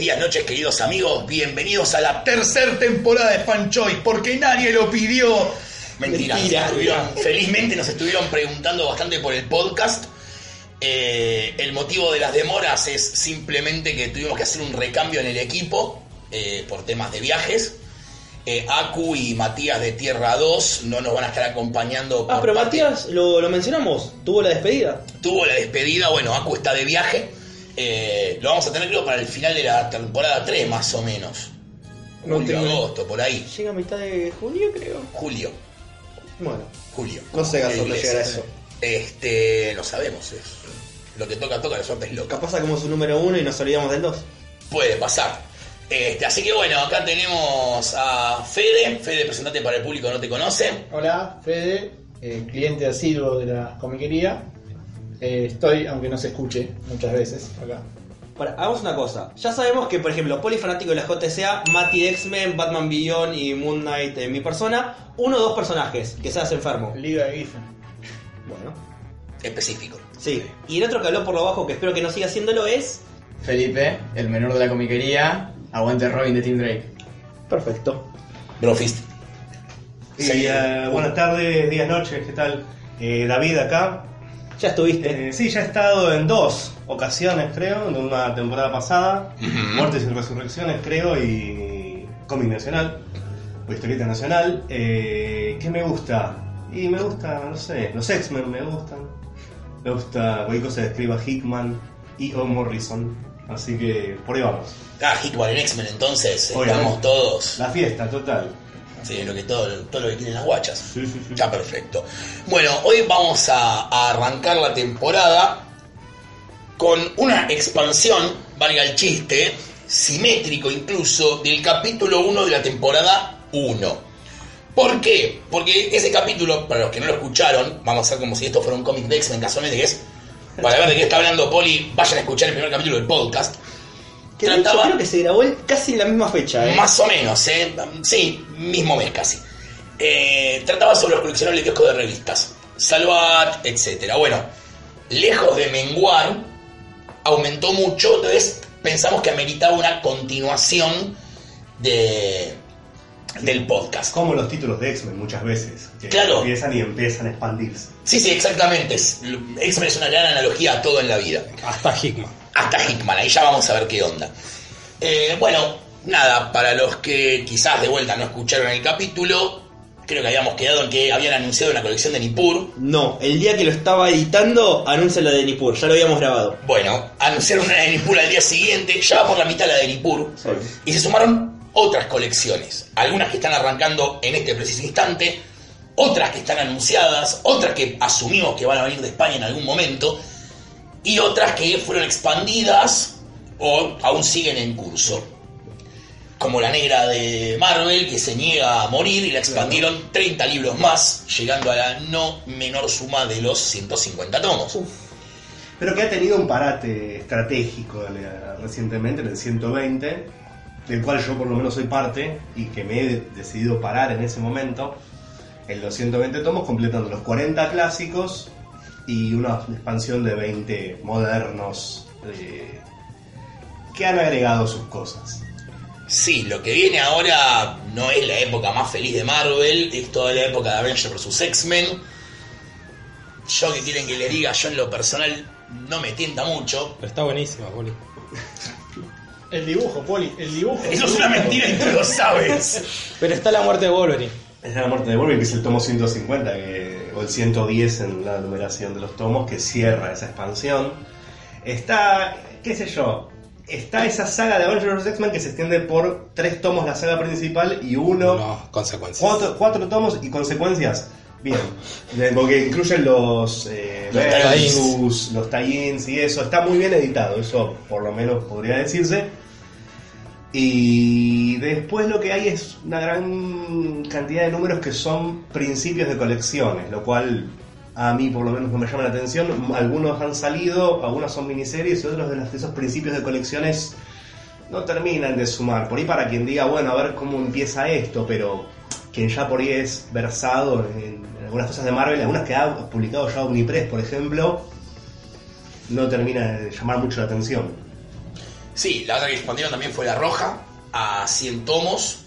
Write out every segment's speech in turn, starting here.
días, noches, queridos amigos. Bienvenidos a la tercera temporada de Fanchoy, porque nadie lo pidió. Mentira, Mentira. nos estuvieron- felizmente nos estuvieron preguntando bastante por el podcast. Eh, el motivo de las demoras es simplemente que tuvimos que hacer un recambio en el equipo eh, por temas de viajes. Eh, Aku y Matías de Tierra 2 no nos van a estar acompañando. Ah, pero parte- Matías, lo, lo mencionamos, tuvo la despedida. tuvo la despedida, bueno, Aku está de viaje. Eh, lo vamos a tener creo para el final de la temporada 3 más o menos. No Julio, tengo- agosto, por ahí. Llega a mitad de junio, creo. Julio, Bueno, julio. no sé a dónde llegará eso. Este, lo sabemos, es lo que toca, toca, la suerte es loca. Capaz sacamos un número uno y nos olvidamos del dos. Puede pasar. Este, así que bueno, acá tenemos a Fede. Fede, presentate para el público que no te conoce. Hola, Fede, eh, cliente asiduo de la comiquería. Eh, estoy, aunque no se escuche muchas veces, acá. Para, hagamos una cosa. Ya sabemos que, por ejemplo, Poli fanático de la JCA, Mati X-Men, Batman Beyond y Moon Knight en mi persona. Uno o dos personajes, que seas enfermo. Liga de Giffen. Bueno, Específico. sí. Y el otro que habló por lo bajo, que espero que no siga haciéndolo, es. Felipe, el menor de la comiquería, aguante Robin de Team Drake. Perfecto. Brofist. Sí. eh, buenas tardes, días, noches, ¿qué tal? Eh, David acá. Ya estuviste. Eh, sí, ya he estado en dos ocasiones, creo, en una temporada pasada. Muertes y Resurrecciones, creo, y cómic nacional, o historieta nacional. Eh, ¿Qué me gusta? Y me gusta, no sé, los X-Men me gustan. Me gusta cualquier cosa que escriba Hickman y O. Morrison. Así que por ahí vamos. Ah, Hickman en X-Men entonces. Obviamente. Estamos todos. La fiesta, total. Sí, lo que todo, todo lo que quieren las guachas. Sí, sí, sí. Ya perfecto. Bueno, hoy vamos a, a arrancar la temporada con una expansión, valga el chiste, simétrico incluso, del capítulo 1 de la temporada 1. ¿Por qué? Porque ese capítulo, para los que no lo escucharon, vamos a hacer como si esto fuera un cómic de X-Men casualmente que es. Para ver de qué está hablando Poli, vayan a escuchar el primer capítulo del podcast. Que de hecho Trataba- creo que se grabó casi en la misma fecha, ¿eh? más o menos, ¿eh? Sí, mismo mes casi. Eh, trataba sobre los coleccionables kioscos de revistas. Salvat, etcétera. Bueno, lejos de menguar, aumentó mucho, entonces pensamos que ameritaba una continuación de, del podcast. Como los títulos de X-Men muchas veces. Que Claro. Empiezan y empiezan a expandirse. Sí, sí, exactamente. X-Men es una gran analogía a todo en la vida. Hasta Hickman. Hasta Hickman, ahí ya vamos a ver qué onda. Eh, bueno, nada, para los que quizás de vuelta no escucharon el capítulo, creo que habíamos quedado en que habían anunciado una colección de Nippur. No, el día que lo estaba editando, anuncia la de Nippur, ya lo habíamos grabado. Bueno, anunciaron una de Nippur al día siguiente, ya va por la mitad la de Nippur, y se sumaron otras colecciones, algunas que están arrancando en este preciso instante, otras que están anunciadas, otras que asumimos que van a venir de España en algún momento, y otras que fueron expandidas o aún siguen en curso. Como la negra de Marvel, que se niega a morir y la expandieron 30 libros más, llegando a la no menor suma de los 150 tomos. Pero que ha tenido un parate estratégico recientemente, en el 120, del cual yo por lo menos soy parte y que me he decidido parar en ese momento. En los 120 tomos, completando los 40 clásicos y una expansión de 20 modernos eh, que han agregado sus cosas. Sí, lo que viene ahora no es la época más feliz de Marvel, es toda la época de Avengers vs. X-Men. Yo que quieren que le diga, yo en lo personal no me tienta mucho. Pero está buenísima, Poli. El dibujo, Poli, el dibujo. Eso es una mentira y tú lo sabes. Pero está la muerte de Wolverine. Es la muerte de Wolverine, que es el tomo 150, que- o el 110 en la numeración de los tomos, que cierra esa expansión. Está, qué sé yo, está esa saga de Avengers. X-Men que se extiende por tres tomos la saga principal y uno, No, consecuencias. cuatro, cuatro tomos y consecuencias. Bien, porque incluyen los eh, los tie-ins y eso. Está muy bien editado, eso por lo menos podría decirse. Y después lo que hay es una gran cantidad de números que son principios de colecciones, lo cual a mí por lo menos no me llama la atención. Algunos han salido, algunos son miniseries y otros de, esos principios de colecciones no terminan de sumar. Por ahí para quien diga, bueno, a ver cómo empieza esto, pero quien ya por ahí es versado en, en algunas cosas de Marvel, algunas que ha publicado ya Omnipress, por ejemplo, no termina de llamar mucho la atención. Sí, la otra que expandieron también fue la roja, a 100 tomos.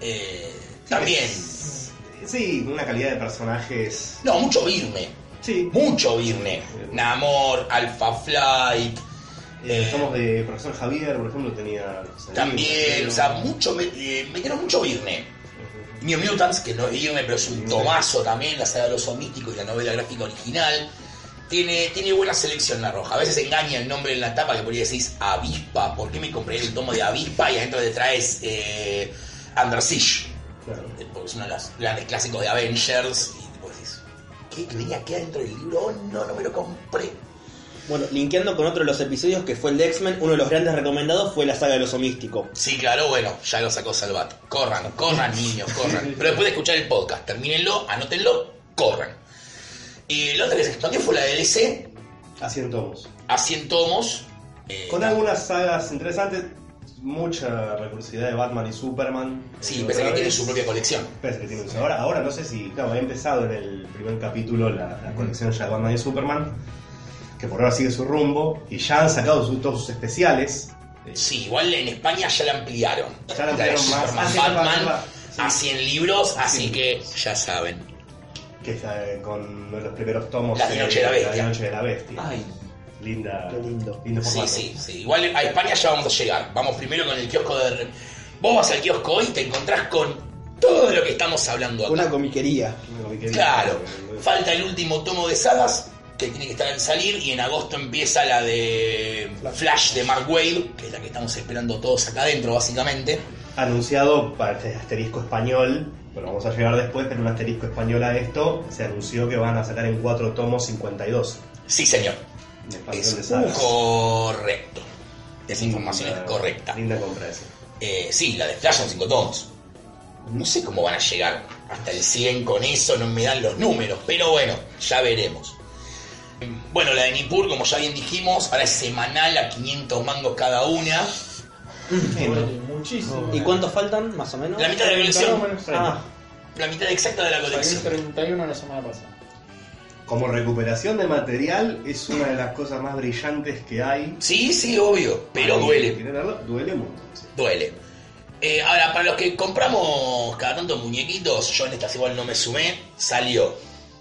Eh, también. Sí, una calidad de personajes. No, mucho Virne. Sí. Mucho Virne. Namor, Alpha Flight. Eh, somos de profesor Javier, por ejemplo, tenía. También, o sea, mucho, me, eh, metieron mucho Virne. New Mutants, que no es Virne, pero es un tomazo también, la saga de los osos místicos y la novela gráfica original. Tiene, tiene buena selección la roja. A veces engaña el nombre en la tapa que por ahí decís Avispa. ¿Por qué me compré el tomo de Avispa y adentro te traes eh? Claro. Eh, Porque es uno de los grandes clásicos de Avengers. Y vos decís, ¿qué venía aquí adentro del libro? Oh, no, no me lo compré. Bueno, linkeando con otro de los episodios que fue el de X-Men, uno de los grandes recomendados fue la saga del oso místico. Sí, claro, bueno, ya lo sacó Salvat. Corran, corran, niños, corran. Pero después de escuchar el podcast, termínenlo, anótenlo, corran. Y la otra que se expandió fue la de DC, A 100 tomos. a 100 tomos. eh, Con algunas sagas interesantes, mucha recursividad de Batman y Superman. Sí, pese que tiene su propia colección. Pese que tiene un- ahora, ahora no sé si, claro, ha empezado en el primer capítulo la, la colección ya de Batman y Superman, que por ahora sigue su rumbo, y ya han sacado su- todos sus especiales. Sí, igual en España ya la ampliaron. Ya la ampliaron de más. Superman, Batman, es verdad. Sí. a 100 libros, así Sí. que ya saben. Que está eh, con los primeros tomos La de Noche de la Bestia. Noche de la Bestia. Ay, Linda. qué lindo. lindo Sí, sí, sí. Igual a España ya vamos a llegar. Vamos primero con el kiosco de... Vos vas al kiosco hoy y te encontrás con todo lo que estamos hablando acá. Una comiquería. Una comiquería. Claro, falta el último tomo de sagas que tiene que estar en salir y en agosto empieza la de Flash de Mark Wade, que es la que estamos esperando todos acá adentro básicamente. Anunciado para este asterisco español, bueno, vamos a llegar después, pero un asterisco español a esto, se anunció que van a sacar en cuatro tomos 52. Sí, señor. de expansión de Es correcto. Esa información es correcta. Linda compra esa. Eh, sí, la de Flash son 5 tomos. No sé cómo van a llegar hasta el 100 con eso, no me dan los números, pero bueno, ya veremos. Bueno, la de Nippur, como ya bien dijimos, ahora es semanal a 500 mangos cada una. Duele muchísimo. ¿Y cuántos faltan, más o menos? La mitad de la colección. Ah, La mitad exacta de la Salió colección. 31 la semana pasada. Como recuperación de material, es una de las cosas más brillantes que hay. Sí, sí, obvio, pero duele. Duele mucho. sí. Duele. Eh, ahora, para los que compramos cada tanto muñequitos, yo en estas igual no me sumé, salió.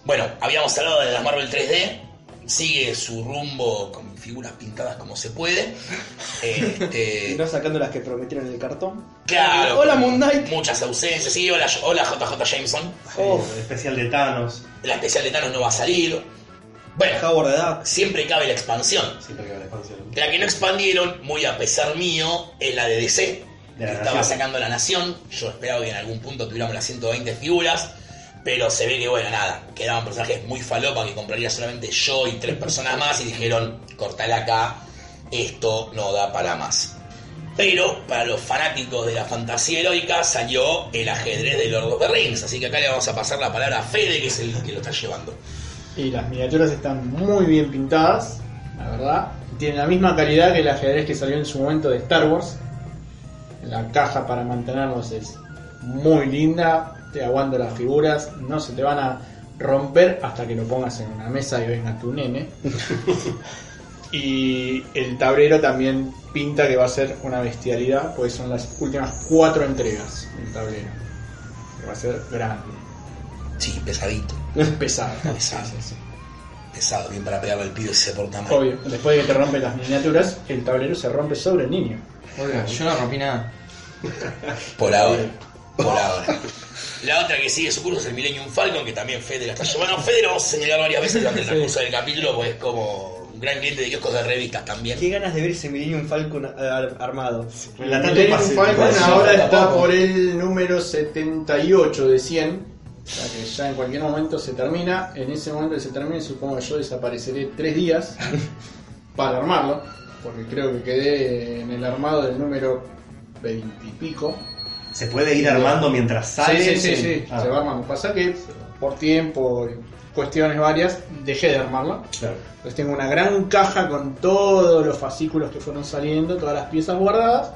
Bueno, habíamos hablado de las Marvel 3D, sigue su rumbo con figuras pintadas como se puede. Este, y no sacando las que prometieron en el cartón. claro. Hola, Moon Knight. Muchas ausencias. Sí, hola, hola JJ Jameson. Oh, El especial de Thanos. La especial de Thanos no va a salir. Bueno, Howard the Duck. siempre cabe la expansión. Siempre va la expansión. La que no expandieron, muy a pesar mío, es la de DC, De la que estaba Nación. sacando la Nación. Yo esperaba que en algún punto tuviéramos las 120 figuras, pero se ve que, bueno, nada, quedaban personajes muy falopa que compraría solamente yo y tres personas más y dijeron, cortala acá, esto no da para más. Pero para los fanáticos de la fantasía heroica salió el ajedrez de Lord of the Rings, así que acá le vamos a pasar la palabra a Fede, que es el que lo está llevando. Y las miniaturas están muy bien pintadas, la verdad. Tienen la misma calidad que el ajedrez que salió en su momento de Star Wars. La caja para mantenerlos es muy linda, te aguanta las figuras, no se te van a romper hasta que lo pongas en una mesa y venga tu nene. y el tablero también pinta que va a ser una bestialidad, pues son las últimas cuatro entregas del tablero. Que va a ser grande, Sí, pesadito, pesado. Pesado. Sí, sí, sí. pesado, bien para pegarle al pibe si se porta mal. Obvio, después de que te rompen las miniaturas, el tablero se rompe sobre el niño. Oiga, yo no rompí nada. Por ahora. Por ahora. La otra que sigue su curso es el Millennium Falcon, que también Fede la está llevando. Fede lo vamos a señalar varias veces durante el transcurso del capítulo, pues es como un gran cliente de kioscos de revistas también. Qué ganas de ver ese Millennium Falcon ar- armado. La tanto Millennium pase- Falcon ahora está tampoco. por el número 78 de 100. O sea que ya en cualquier momento se termina. En ese momento que se termine, supongo que yo desapareceré tres días para armarlo. Porque creo que quedé en el armado del número 20 y pico. Se puede ir armando mientras sale. sí, sí, sí, sí, Ah, se va armando. Pasa que por tiempo y cuestiones varias dejé de armarla. claro. Entonces tengo una gran caja con todos los fascículos que fueron saliendo, todas las piezas guardadas.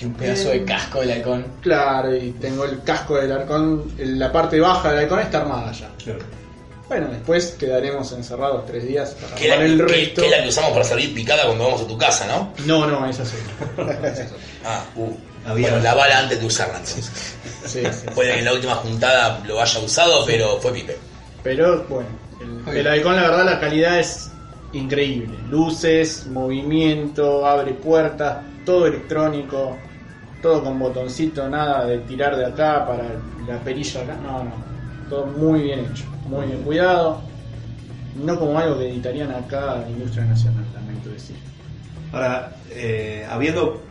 Y un pedazo de casco del halcón. Claro, y tengo el casco del halcón, la parte baja del halcón está armada ya. claro. Bueno, después quedaremos encerrados tres días para Que es la, armar el que- resto. que es la que usamos para salir picada cuando vamos a tu casa, ¿no? No, no, esa sí. Ah, uh. Había- Bueno, la bala antes de usarla entonces. Sí, sí. Puede que en la última juntada lo haya usado, pero fue pipe. Pero bueno, el, el Icon la verdad la calidad es increíble. Luces, movimiento, abre puertas, todo electrónico, todo con botoncito, nada de tirar de acá para la perilla acá. No, no. Todo muy bien hecho, muy bien cuidado. No como algo que editarían acá en Industria Nacional, lamento decir. Ahora, eh, habiendo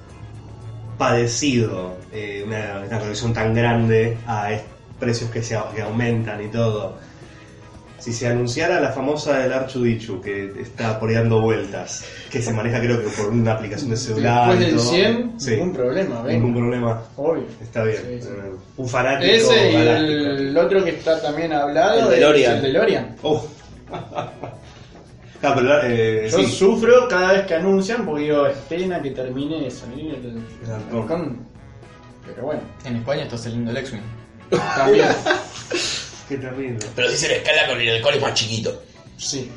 padecido eh, una, una colección tan grande a precios que, se, que aumentan y todo, si se anunciara la famosa del Archudichu que está por ahí dando vueltas, que se maneja creo que por una aplicación de celular Después del todo, 100, sí, ningún problema, ¿ven? ningún problema, Obvio. está bien. Sí, sí. Un fanático Ese y galáctico. el otro que está también hablado El DeLorean. es el DeLorean. Oh. Ah, pero, eh, Yo sí. sufro cada vez que anuncian porque digo, esperen a que termine de salir el. Pero bueno, En España está saliendo el X-Wing. también. Qué terrible. Pero si se le escala con el alcohol es más chiquito. sí,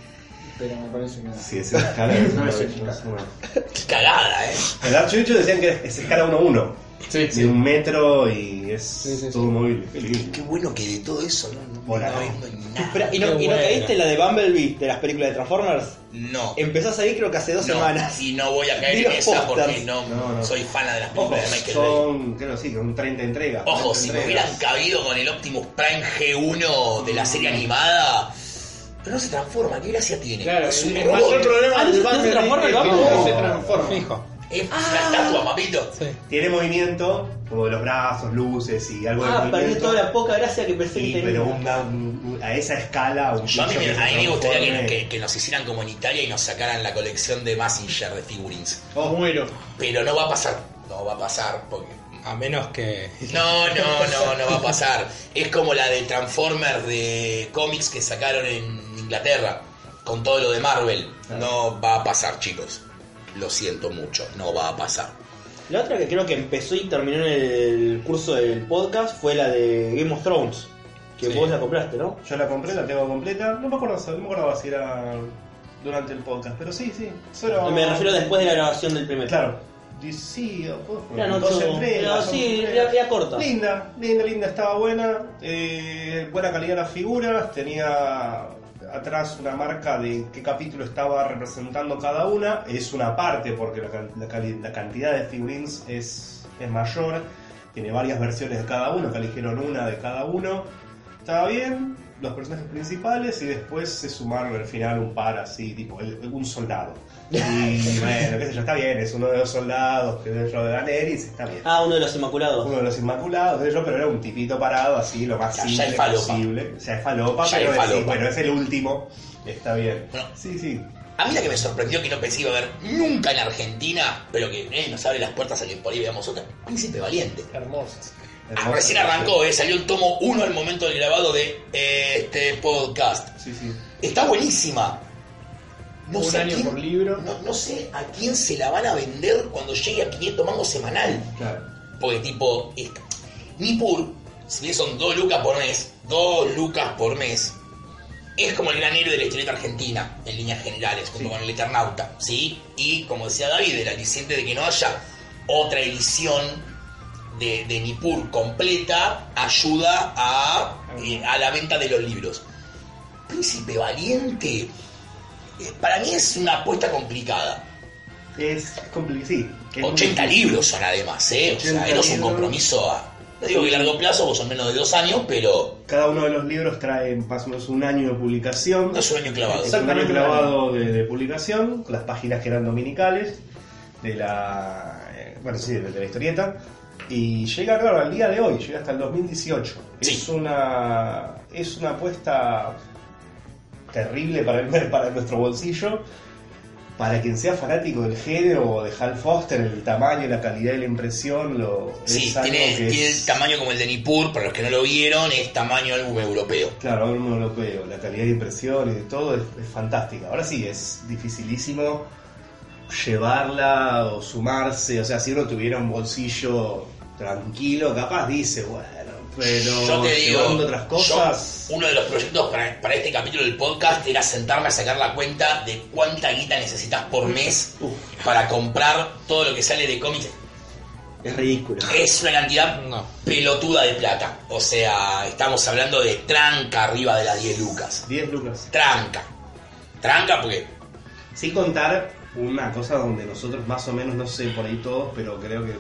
pero me parece que no. Sí, es escala. es No una- es una- Qué cagada, ¿eh? El Archudichu decían que es escala 1-1. Sí, de un metro y es Sí, sí, todo sí. movible. Qué. Qué bueno que de todo eso no, no, Hola, no nada. Espera, ¿y no, y no caíste en la de Bumblebee de las películas de Transformers? No. Empezás ahí creo que hace dos no, semanas. Y no voy a caer en esa porque no, No, no. soy fan de las Ojo, películas de Michael Bay. son, creo sí, con 30 entregas. Ojo, 30 si me hubieran cabido con el Optimus Prime G1 de la serie animada. Pero no se transforma, ¿qué gracia tiene? Claro, es un el robot. mayor problema Ah, ¿no del se- no se Bumblebee transforma el Bumblebee? no se transforma. Fijo. Es una estatua, papito. Sí. Tiene movimiento, como de los brazos, luces y algo de Ah, perdí movimiento. toda la poca gracia que pensé Sí, que tenía. pero una- un- a esa escala, un Yo a mí, me, a mí me gustaría que, transforme- que- que nos hicieran como en Italia y nos sacaran la colección de Massinger de figurines. Oh, Muero. Pero no va a pasar. No va a pasar porque A menos que. No, no, no, no va a pasar. Es como la de Transformers de cómics que sacaron en Inglaterra con todo lo de Marvel. No va a pasar, chicos. Lo siento mucho, no va a pasar. La otra que creo que empezó y terminó en el curso del podcast fue la de Game of Thrones. Que Sí. vos la compraste, ¿no? Yo la compré, la tengo completa. No me acuerdo, no me acordaba si era durante el podcast, pero sí, sí. Solo- Me refiero después de la grabación del primer. Claro. Sí, Eran dos ocho. entregas, sí, era corta. Linda, linda, linda, estaba buena. eh, buena calidad las figuras. Tenía atrás una marca de qué capítulo estaba representando cada una. Es una parte porque la, cantidad de figurines es, es mayor. Tiene varias versiones de cada uno, que eligieron una de cada uno. Estaba bien, los personajes principales y después se sumaron al final un par así, tipo un soldado. Y bueno, qué sé yo, está bien, es uno de los soldados que dentro de Daenerys, está bien Ah, uno de los Inmaculados. uno de los inmaculados, de ellos, pero era un tipito parado así, lo más Ya- ya simple es falopa. posible. Ya es falopa, Ya pero es falopa. bueno, es el último, está bien. Sí, sí. A mí la que me sorprendió que no pensé iba a ver nunca en Argentina, pero que eh, nos abre las puertas a que por ahí veamos otra, Príncipe Valiente. Hermoso. Ah, Hermoso. recién arrancó, eh, salió el tomo 1 al momento del grabado de eh, este podcast. Sí, sí. Está buenísima. No Un sé a año quién- por libro. No, no sé a quién se la van a vender cuando llegue a 500 mangos semanal. Claro. Porque tipo, Nippur, si bien son 2 lucas por mes, 2 lucas por mes, es como el gran héroe de la historieta argentina, en líneas generales, junto Sí. con el Eternauta, ¿sí? Y como decía David, el aliciente de que no haya otra edición de, de Nippur completa ayuda a, eh, a la venta de los libros. Príncipe Valiente, para mí es una apuesta complicada. Es complicado, sí. es muy 80 difícil. libros son además, ¿eh? O sea, 80 no es un compromiso a... No digo que largo plazo, pues son menos de dos años, pero Cada uno de los libros trae más o menos un año de publicación. no es un año clavado. Es un año clavado de, de publicación, con las páginas que eran dominicales, de la, eh, bueno, sí, de, de la historieta, y llega, claro, al día de hoy, llega hasta el 2018. Sí. Es una es una apuesta terrible para, el, para nuestro bolsillo, para quien sea fanático del género o de Hal Foster, el tamaño, la calidad de la impresión, lo, Sí, es algo tiene, que tiene es- el tamaño como el de Nippur, para los que no lo vieron, es tamaño álbum europeo. Claro, lo veo, la calidad de impresión y de todo es, es fantástica. Ahora sí, es dificilísimo llevarla o sumarse, o sea, si uno tuviera un bolsillo tranquilo, capaz dice, bueno, pero Yo te digo, otras cosas. yo, uno de los proyectos para, para este capítulo del podcast era sentarme a sacar la cuenta de cuánta guita necesitas por mes Uf. para comprar todo lo que sale de cómics. Es ridículo. Es una cantidad No. pelotuda de plata. O sea, estamos hablando de tranca arriba de las 10 lucas. 10 lucas. Tranca. Tranca porque Sin contar una cosa donde nosotros más o menos, no sé por ahí todos, pero creo que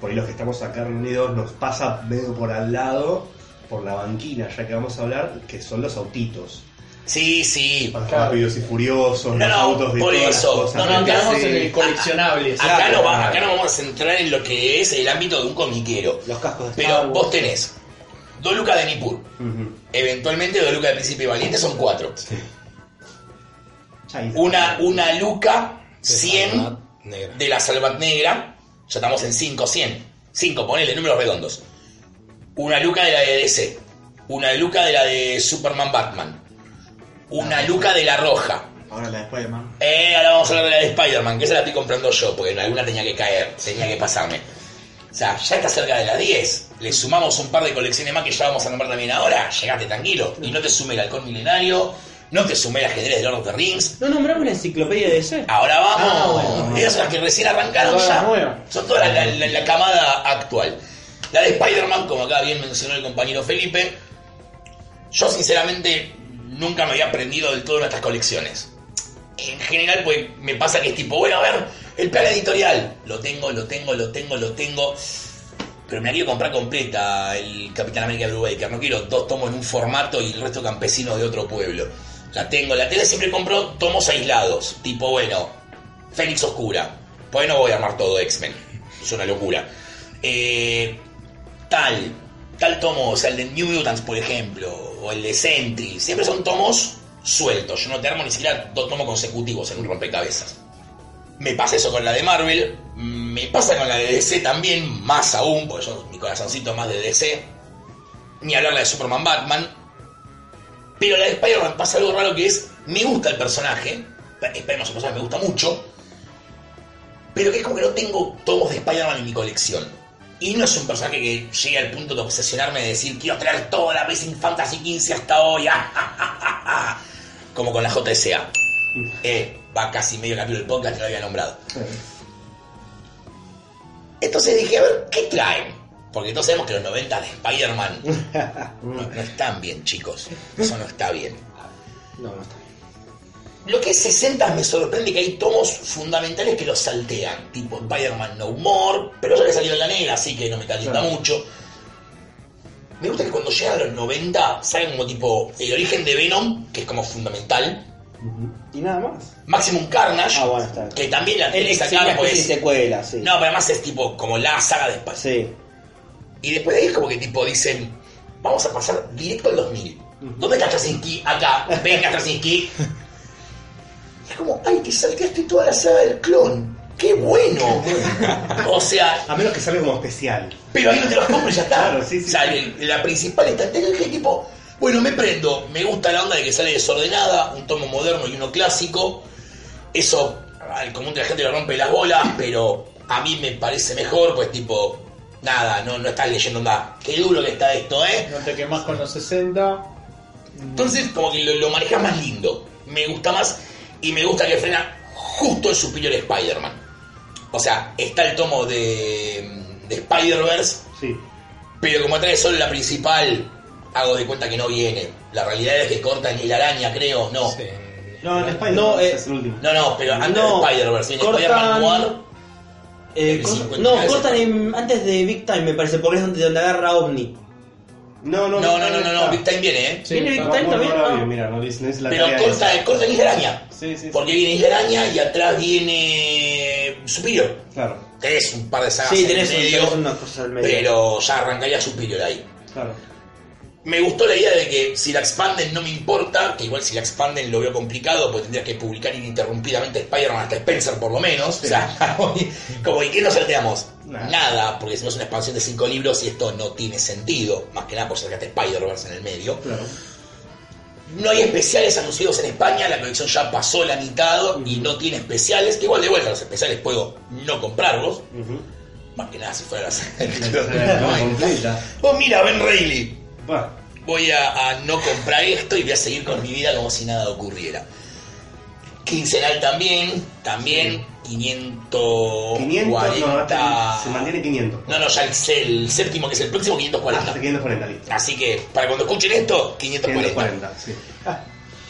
por ahí los que estamos acá reunidos nos pasa medio por al lado, por la banquina, ya que vamos a hablar, que son los autitos. Sí, sí. Los Claro. rápidos y furiosos, No, los no, autos de por todas eso. las cosas. No, no, acá en el coleccionables. Acá, Claro, no va- claro. acá no vamos a centrar en lo que es el ámbito de un comiquero. Los cascos de Pero Star Wars. vos tenés dos lucas de Nippur. Eventualmente dos lucas de Príncipe Valiente son cuatro. Una, una luca De 100 Salvat Negra. de la Salvat Negra. Ya estamos en 5, 100. 5, ponele números redondos. Una luca de la de DC. Una luca de la de Superman Batman. Una luca de la roja. Ahora la de Spider-Man. Eh, ahora vamos a hablar de la de Spider-Man, que esa la estoy comprando yo, porque en alguna tenía que caer, tenía que pasarme. O sea, ya está cerca de las 10. Le sumamos un par de colecciones más que ya vamos a nombrar también ahora. Llegate tranquilo. Y no te sume el halcón milenario, no te sume el ajedrez de Lord of the Rings. ¿No nombramos la enciclopedia de DC? Ahora vamos. Ah, bueno. Esas son las que recién arrancaron ya. Son todas la, la- la camada actual. La de Spider-Man, como acá bien mencionó el compañero Felipe, yo sinceramente nunca me había aprendido del todo nuestras colecciones. En general, pues me pasa que es tipo, bueno, a ver, el plan editorial, lo tengo, lo tengo, lo tengo, lo tengo. Pero me la quiero comprar completa el Capitán América Blue Baker. No quiero dos tomos en un formato y el resto campesino de otro pueblo. La tengo. La tele siempre compro tomos aislados. Tipo, bueno, Fénix Oscura. Pues no voy a armar todo X-Men. Es una locura. Eh, tal, tal tomo, o sea, el de New Mutants, por ejemplo, o el de Sentry. Siempre son tomos sueltos. Yo no te armo ni siquiera dos tomos consecutivos en un rompecabezas. Me pasa eso con la de Marvel, me pasa con la de DC también, más aún, porque yo mi corazoncito más de DC. Ni hablar la de Superman Batman. Pero la de Spider-Man pasa algo raro que es, me gusta el personaje, Spider-Man es un personaje que me gusta mucho, pero que es como que no tengo tomos de Spider-Man en mi colección. Y no es un personaje que llegue al punto de obsesionarme de decir, quiero traer toda la Racing Fantasy 15 hasta hoy, como con la JSA. Eh, va casi medio capítulo del podcast que lo había nombrado. Entonces dije, a ver, ¿qué traen? Porque todos sabemos que los 90 de Spider-Man no, no están bien, chicos. Eso no está bien. No, no está. Lo que es 60 me sorprende que hay tomos fundamentales que los saltean, tipo Spider-Man No More, pero ya le salió en la negra, así que no me calienta Claro. mucho. Me gusta que cuando llegan a los 90 salen como tipo el origen de Venom, que es como fundamental, Y nada más. Maximum Carnage, Ah, bueno, que también la tiene que sacar, pues. secuela, sí. No, pero además es tipo como la saga de Spider. Sí. Y después de ahí es como que tipo dicen, vamos a pasar directo al 2000. ¿Dónde está Krasinski? Acá, venga Krasinski. Y es como, ay, te salteaste toda la saga del clon. ¡Qué bueno! o sea, A menos que salga como especial. pero ahí no te los compro y ya está. Claro, sí, sí. O sea, el- la principal estrategia es que tipo, bueno, me prendo, me gusta la onda de que sale desordenada, un tomo moderno y uno clásico. Eso al común de la gente le rompe las bolas, pero a mí me parece mejor, pues tipo, nada, no, no estás leyendo nada. Qué duro que está esto, ¿eh? No te quemas con los 60. Entonces, como que lo, lo manejas más lindo. Me gusta más y me gusta que frena justo el Superior Spider-Man. O sea, está el tomo de, de Spider-Verse, Sí. pero como trae solo la principal, hago de cuenta que no viene. La realidad es que cortan el araña, creo. No, Sí. No, en Spider-Man No, eh, es el último. no, no, pero antes No, de Spider-Verse viene cortan- Spider-Man Noir. Eh, El corta- 50 no, cortan en- antes de Big Time, me parece, porque es donde, donde agarra OVNI. No, no, No, no, no, no, no. Big Time viene, ¿eh? Sí, ¿Viene Big Time también? no, Ah. no, Mira, no dice, no dice la Pero tarea corta, esa. corta Isla Araña. Sí, sí, Porque viene Isla Araña y atrás viene Superior. Claro, Tenés un par de sagas Sí, en tenés, el medio, tenés una cosa al medio. pero ya arrancaría Superior ahí. claro. Me gustó la idea de que si la expanden no me importa, que igual si la expanden lo veo complicado, pues tendría que publicar ininterrumpidamente Spider-Man hasta Spencer por lo menos. O sea, como ¿y qué nos salteamos? Nada. Nada, porque si no es una expansión de cinco libros y esto no tiene sentido, más que nada por sacarte Spider-Verse en el medio. Claro. No hay especiales anunciados en España, la colección ya pasó la mitad y no tiene especiales, que igual de vuelta los especiales puedo no comprarlos. Más que nada si fuera la La completa. Oh, mira, Ben Reilly. Bueno, Voy a, a no comprar esto y voy a seguir con mi vida como si nada ocurriera. Quincenal también, también 540. 500, no, hasta- se mantiene 500. No, no, ya el, el séptimo, que es el próximo, 540. Hasta 540, listo. Así que, para cuando escuchen esto, 540. 540, sí.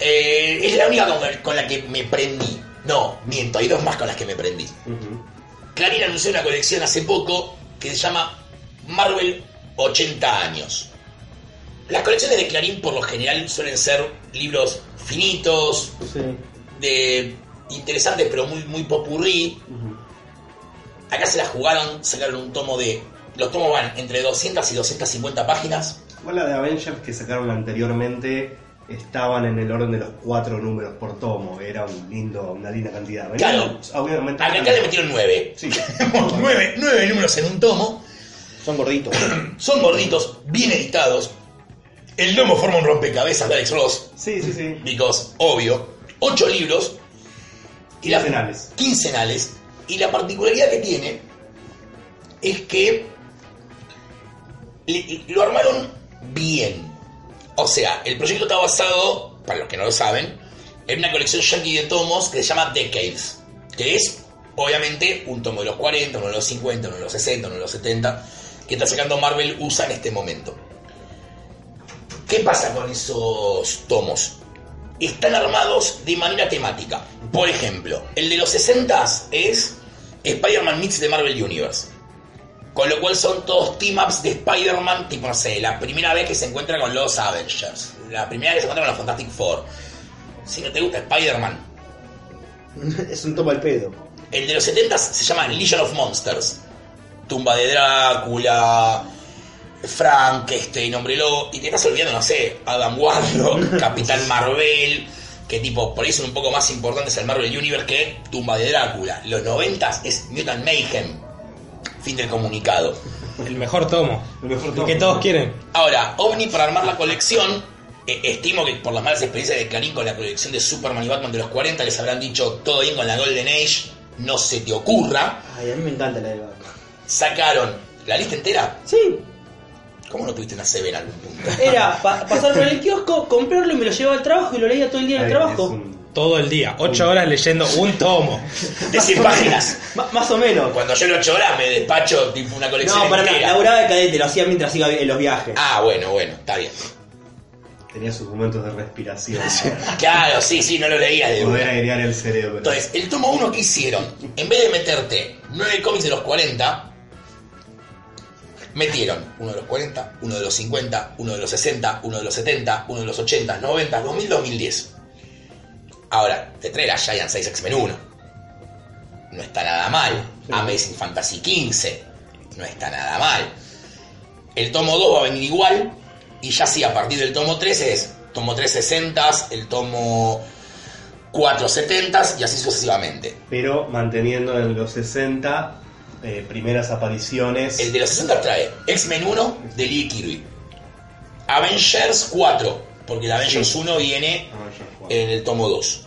Eh, es la única con, con la que me prendí. No, miento, hay dos más con las que me prendí. Ujú. Clarín anunció una colección hace poco que se llama Marvel 80 años. Las colecciones de Clarín por lo general suelen ser libros finitos, Sí. de interesantes pero muy, muy popurrí. Acá se la jugaron, sacaron un tomo de... Los tomos van entre 200 y 250 páginas. Igual la de Avengers que sacaron anteriormente estaban en el orden de los cuatro números por tomo. Era un lindo, una linda cantidad. Claro. obviamente. Acá, acá le metieron 9. Sí. nueve, nueve números en un tomo. Son gorditos. Son gorditos, bien editados. El lomo forma un rompecabezas de Alex Ross. Sí, sí, sí. Because, obvio. Ocho libros. Y la- Quincenales. quincenales. Y la particularidad que tiene es que le- lo armaron bien. O sea, el proyecto está basado, para los que no lo saben, en una colección yankee de tomos que se llama Decades. Que es, obviamente, un tomo de los 40, uno de los 50, uno de los 60, uno de los 70, que está sacando Marvel USA en este momento. ¿Qué pasa con esos tomos? Están armados de manera temática. Por ejemplo, el de los 60 es Spider-Man Mix de Marvel Universe. Con lo cual son todos team-ups de Spider-Man, tipo, no sé, la primera vez que se encuentra con los Avengers, la primera vez que se encuentra con los Fantastic Four. Si no te gusta Spider-Man, es un tomo al pedo. el de los 70 se llama Legion of Monsters. Tumba de Drácula, Frankenstein, Hombre Lobo. Y te estás olvidando, no sé, Adam Warlock, Capitán Marvel. Que tipo, por ahí son un poco más importantes el Marvel Universe que Tumba de Drácula. Los 90 es Mutant Mayhem. Fin del comunicado. El mejor tomo. El mejor El tomo. que todos quieren. Ahora, OVNI para armar la colección, eh, estimo que por las malas experiencias de Karim con la colección de Superman y Batman de los 40 les habrán dicho todo bien con la Golden Age, no se te ocurra. Ay, a mí me encanta la de Batman. Sacaron la lista entera. Sí, ¿Cómo no tuviste una CB en algún punto? era pa- pasar por el kiosco, comprarlo y me lo llevaba al trabajo y lo leía todo el día en el Ay, trabajo. un- Todo el día. Ocho horas leyendo un tomo. De 100 páginas. Más o menos. Cuando yo en 8 horas me despacho tipo una colección No, para nada, entera. laburaba de cadete, lo hacía mientras iba en los viajes. Ah, bueno, bueno, está bien. Tenía sus momentos de respiración. Claro, sí, sí, no lo leías de Poder airear el cerebro. Entonces, el tomo 1 que hicieron, en vez de meterte 9 cómics de los 40, metieron uno de los 40, uno de los 50, uno de los 60, uno de los 70, uno de los 80, 90, 2000, 2010. Ahora, te trae la Giant Size X-Men 1. No está nada mal. Amazing Fantasy 15. No está nada mal. El tomo 2 va a venir igual. Y ya sí, a partir del tomo 3 es tomo 3 60, el tomo 4 70 y así sucesivamente. Pero manteniendo en los 60 eh, primeras apariciones. El de los 60 trae X-Men 1 de Lee Kirby. Avengers 4, porque el Avengers 1 viene Avengers en el tomo 2.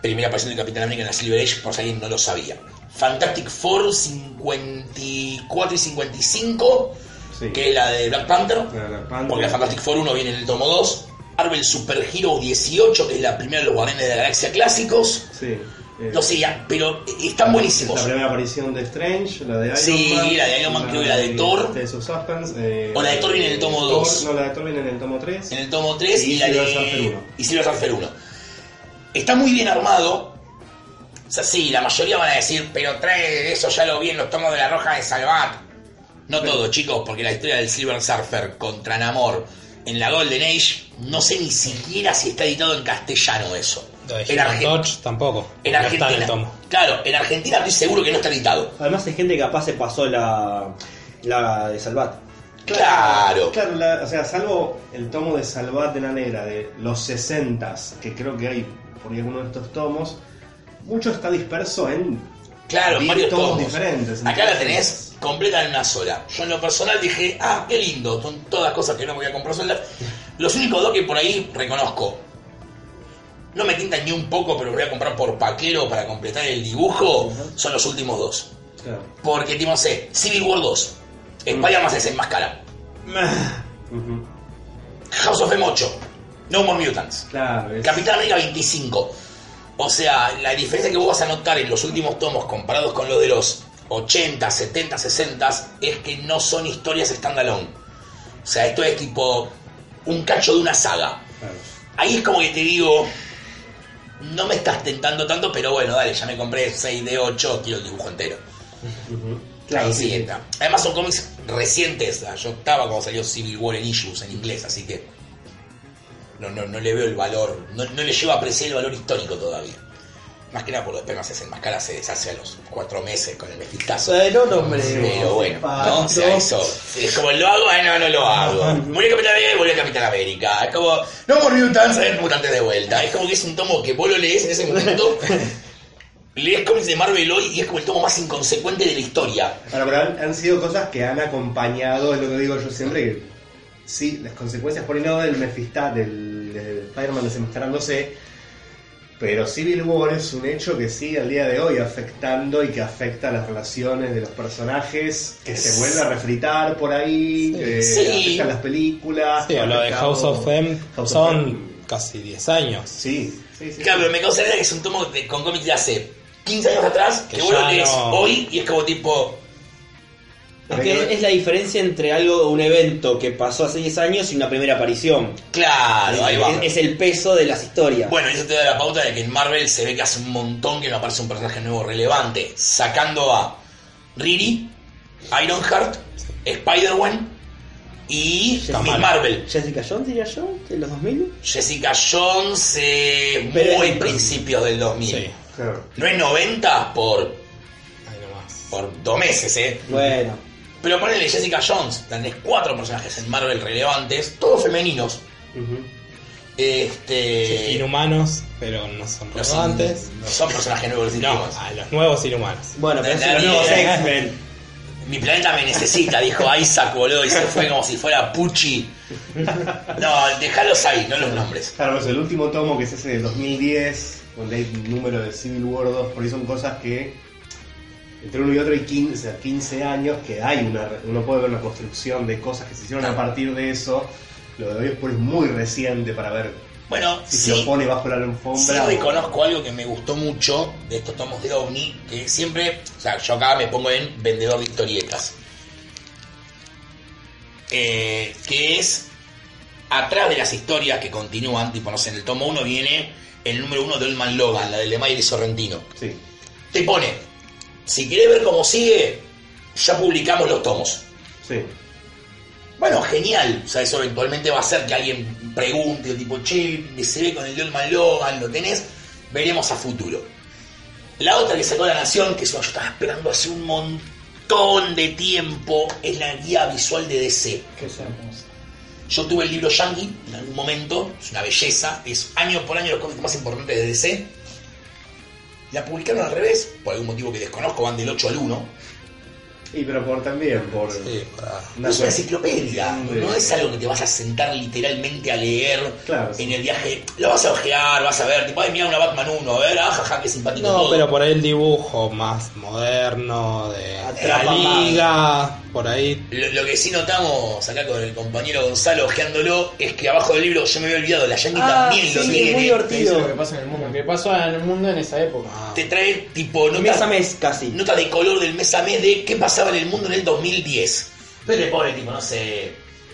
Primera aparición del Capitán América en la Silver Age, por si alguien no lo sabía. Fantastic Four 54 y 55, Sí. que es la de Black Panther, La de Black Panther. porque la Fantastic Four 1 viene en el tomo 2. Marvel Super Hero 18, que es la primera de los Guardianes de la Galaxia clásicos. Sí. Eh, No sé, ya, pero están buenísimos. La primera aparición de Strange, la de Iron Sí, Man. la de Iron Man, creo que la de Thor. De Suspense. eh, O la de Thor viene en el tomo Thor- dos. No, la de Thor viene en el tomo 3. en el tomo 3 y, Y la de Surfer 1. y Silver Surfer 1. Está muy bien armado. O sea, sí, la mayoría van a decir, pero trae eso, ya lo vi en los tomos de la Roja de Salvat. No todo, chicos, porque la historia del Silver Surfer contra Namor en la Golden Age, no sé ni siquiera si está editado en castellano eso. En, Human Argen- Torch tampoco. en no Argentina. está en el tomo. Claro, en Argentina estoy seguro que no está editado. Además hay gente que capaz se pasó la, la de Salvat. Claro. Claro, la- o sea, salvo el tomo de Salvat de la Negra de los 60 que creo que hay por ahí alguno de estos tomos, mucho está disperso en Claro, varios tomos tomos. diferentes. Acá la tenés completa en una sola. Yo en lo personal dije, ah, qué lindo, son todas cosas que no me voy a comprar solas. Los únicos dos que por ahí reconozco, no me tintan ni un poco, pero voy a comprar por paquero para completar el dibujo, son los últimos dos. Claro. Porque, tipo, no sé, Civil War 2, Spider-Man se desenmascara. Ujú. House of M 8, No More Mutants. Claro, es- Capitán América 25. O sea, la diferencia que vos vas a notar en los últimos tomos comparados con los de los 80, 70, 60 es que no son historias standalone. O sea, esto es tipo un cacho de una saga. claro. Ahí es como que te digo, no me estás tentando tanto, pero bueno, dale, ya me compré 6 de 8, quiero el dibujo entero. Claro, Ahí sí, sí sí. entra. Además son cómics recientes, yo estaba cuando salió Civil War en Issues en inglés, así que no, no, no le veo el valor, no, no le llevo a apreciar el valor histórico todavía. Más que nada por lo después se enmascara se deshace a los cuatro meses con el mefistazo. Bueno, no, hombre. Pero bueno, ¿no? O sea, eso. Es como, ¿lo hago? Ah, no, no lo hago. Murió Capitán América y volvió Capitán América. Es como, no more mutants, a ver mutantes de vuelta. Es como que es un tomo que vos lo lees en ese momento. lees cómics de Marvel hoy y es como el tomo más inconsecuente de la historia. Ahora, pero han, han sido cosas que han acompañado, es lo que digo yo siempre, que sí, las consecuencias por un lado del Mephistat, del, del Spider-Man desenmascarándose, pero Civil War es un hecho que sigue al día de hoy afectando y que afecta las relaciones de los personajes, que se vuelve a refritar por ahí, que Sí. afectan las películas. Sí, o lo de House of M House of M. son casi 10 años. Sí, sí, sí. Claro, pero me causa que es un tomo de- con cómics de hace 15 años atrás, que, Que vos lo ya lees no- hoy y es como tipo, Es que es la diferencia entre algo, un evento que pasó hace 10 años y una primera aparición. claro, ahí va. Es, es el peso de las historias. Bueno, eso te da la pauta de que en Marvel se ve que hace un montón que no aparece un personaje nuevo relevante, sacando a Riri, Ironheart, Spider-Man y Miss Kamala. Marvel. Jessica Jones, diría yo, de los 2000. Jessica Jones, eh, muy principios del 2000. Sí, Claro. No es 90 por, por dos meses, ¿eh? Bueno, Pero ponele Jessica Jones, tenés cuatro personajes en Marvel relevantes, todos femeninos. Este. Sí, inhumanos, pero no son no son, relevantes. no son personajes nuevos No, a los nuevos inhumanos. bueno, pero los nuevos X-Men. Mi planeta me necesita, dijo Isaac, boludo, y se fue como si fuera Pucci. No, dejalos ahí, no los nombres. Claro, pues el último tomo que es ese de 2010, donde hay un número de Civil War 2, por ahí son cosas que entre uno y otro hay 15, o sea, 15 años que hay una, uno puede ver una construcción de cosas que se hicieron a partir de eso. Lo de hoy es muy reciente para ver Bueno, si se sí, lo pone bajo la sí alfombra. o- reconozco algo que me gustó mucho de estos tomos de OVNI, que siempre, o sea, yo acá me pongo en vendedor de historietas. Eh, que es atrás de las historias que continúan, tipo, no sé, en el tomo 1 viene el número 1 de Old Man Logan, la de Lemay y Sorrentino. Sí, Te pone, si querés ver cómo sigue, ya publicamos los tomos. sí. Bueno, genial. O sea, eso eventualmente va a hacer que alguien pregunte, tipo, che, se ve con el de Old Man Logan, lo tenés, veremos a futuro. La otra que sacó la Nación, que yo estaba esperando hace un montón de tiempo, es la guía visual de DC. Que es hermosa. Yo tuve el libro Yankee en algún momento, es una belleza, es año por año los cómics más importantes de DC. La publicaron al revés, por algún motivo que desconozco, van del 8 al 1. Y pero por también, por... Sí, para... No es una enciclopedia, Sí. no es algo que te vas a sentar literalmente a leer Claro, sí. en el viaje. Lo vas a ojear, vas a ver, tipo, ay, mira una Batman 1, a ver, ajaja, qué simpático No, todo. pero por ahí el dibujo más moderno, de Atrapa la más. liga, por ahí. Lo, lo que sí notamos acá con el compañero Gonzalo ojeándolo es que abajo del libro yo me había olvidado, la Yankee Ah, también lo sí, tiene. muy Eso es lo que divertido. pasa en el mundo. Que pasó en el mundo en esa época. Ah, Te trae tipo Mes a notas, mes casi. notas de color del mes a mes de qué pasaba en el mundo en el 2010. Pero le pone tipo, no sé,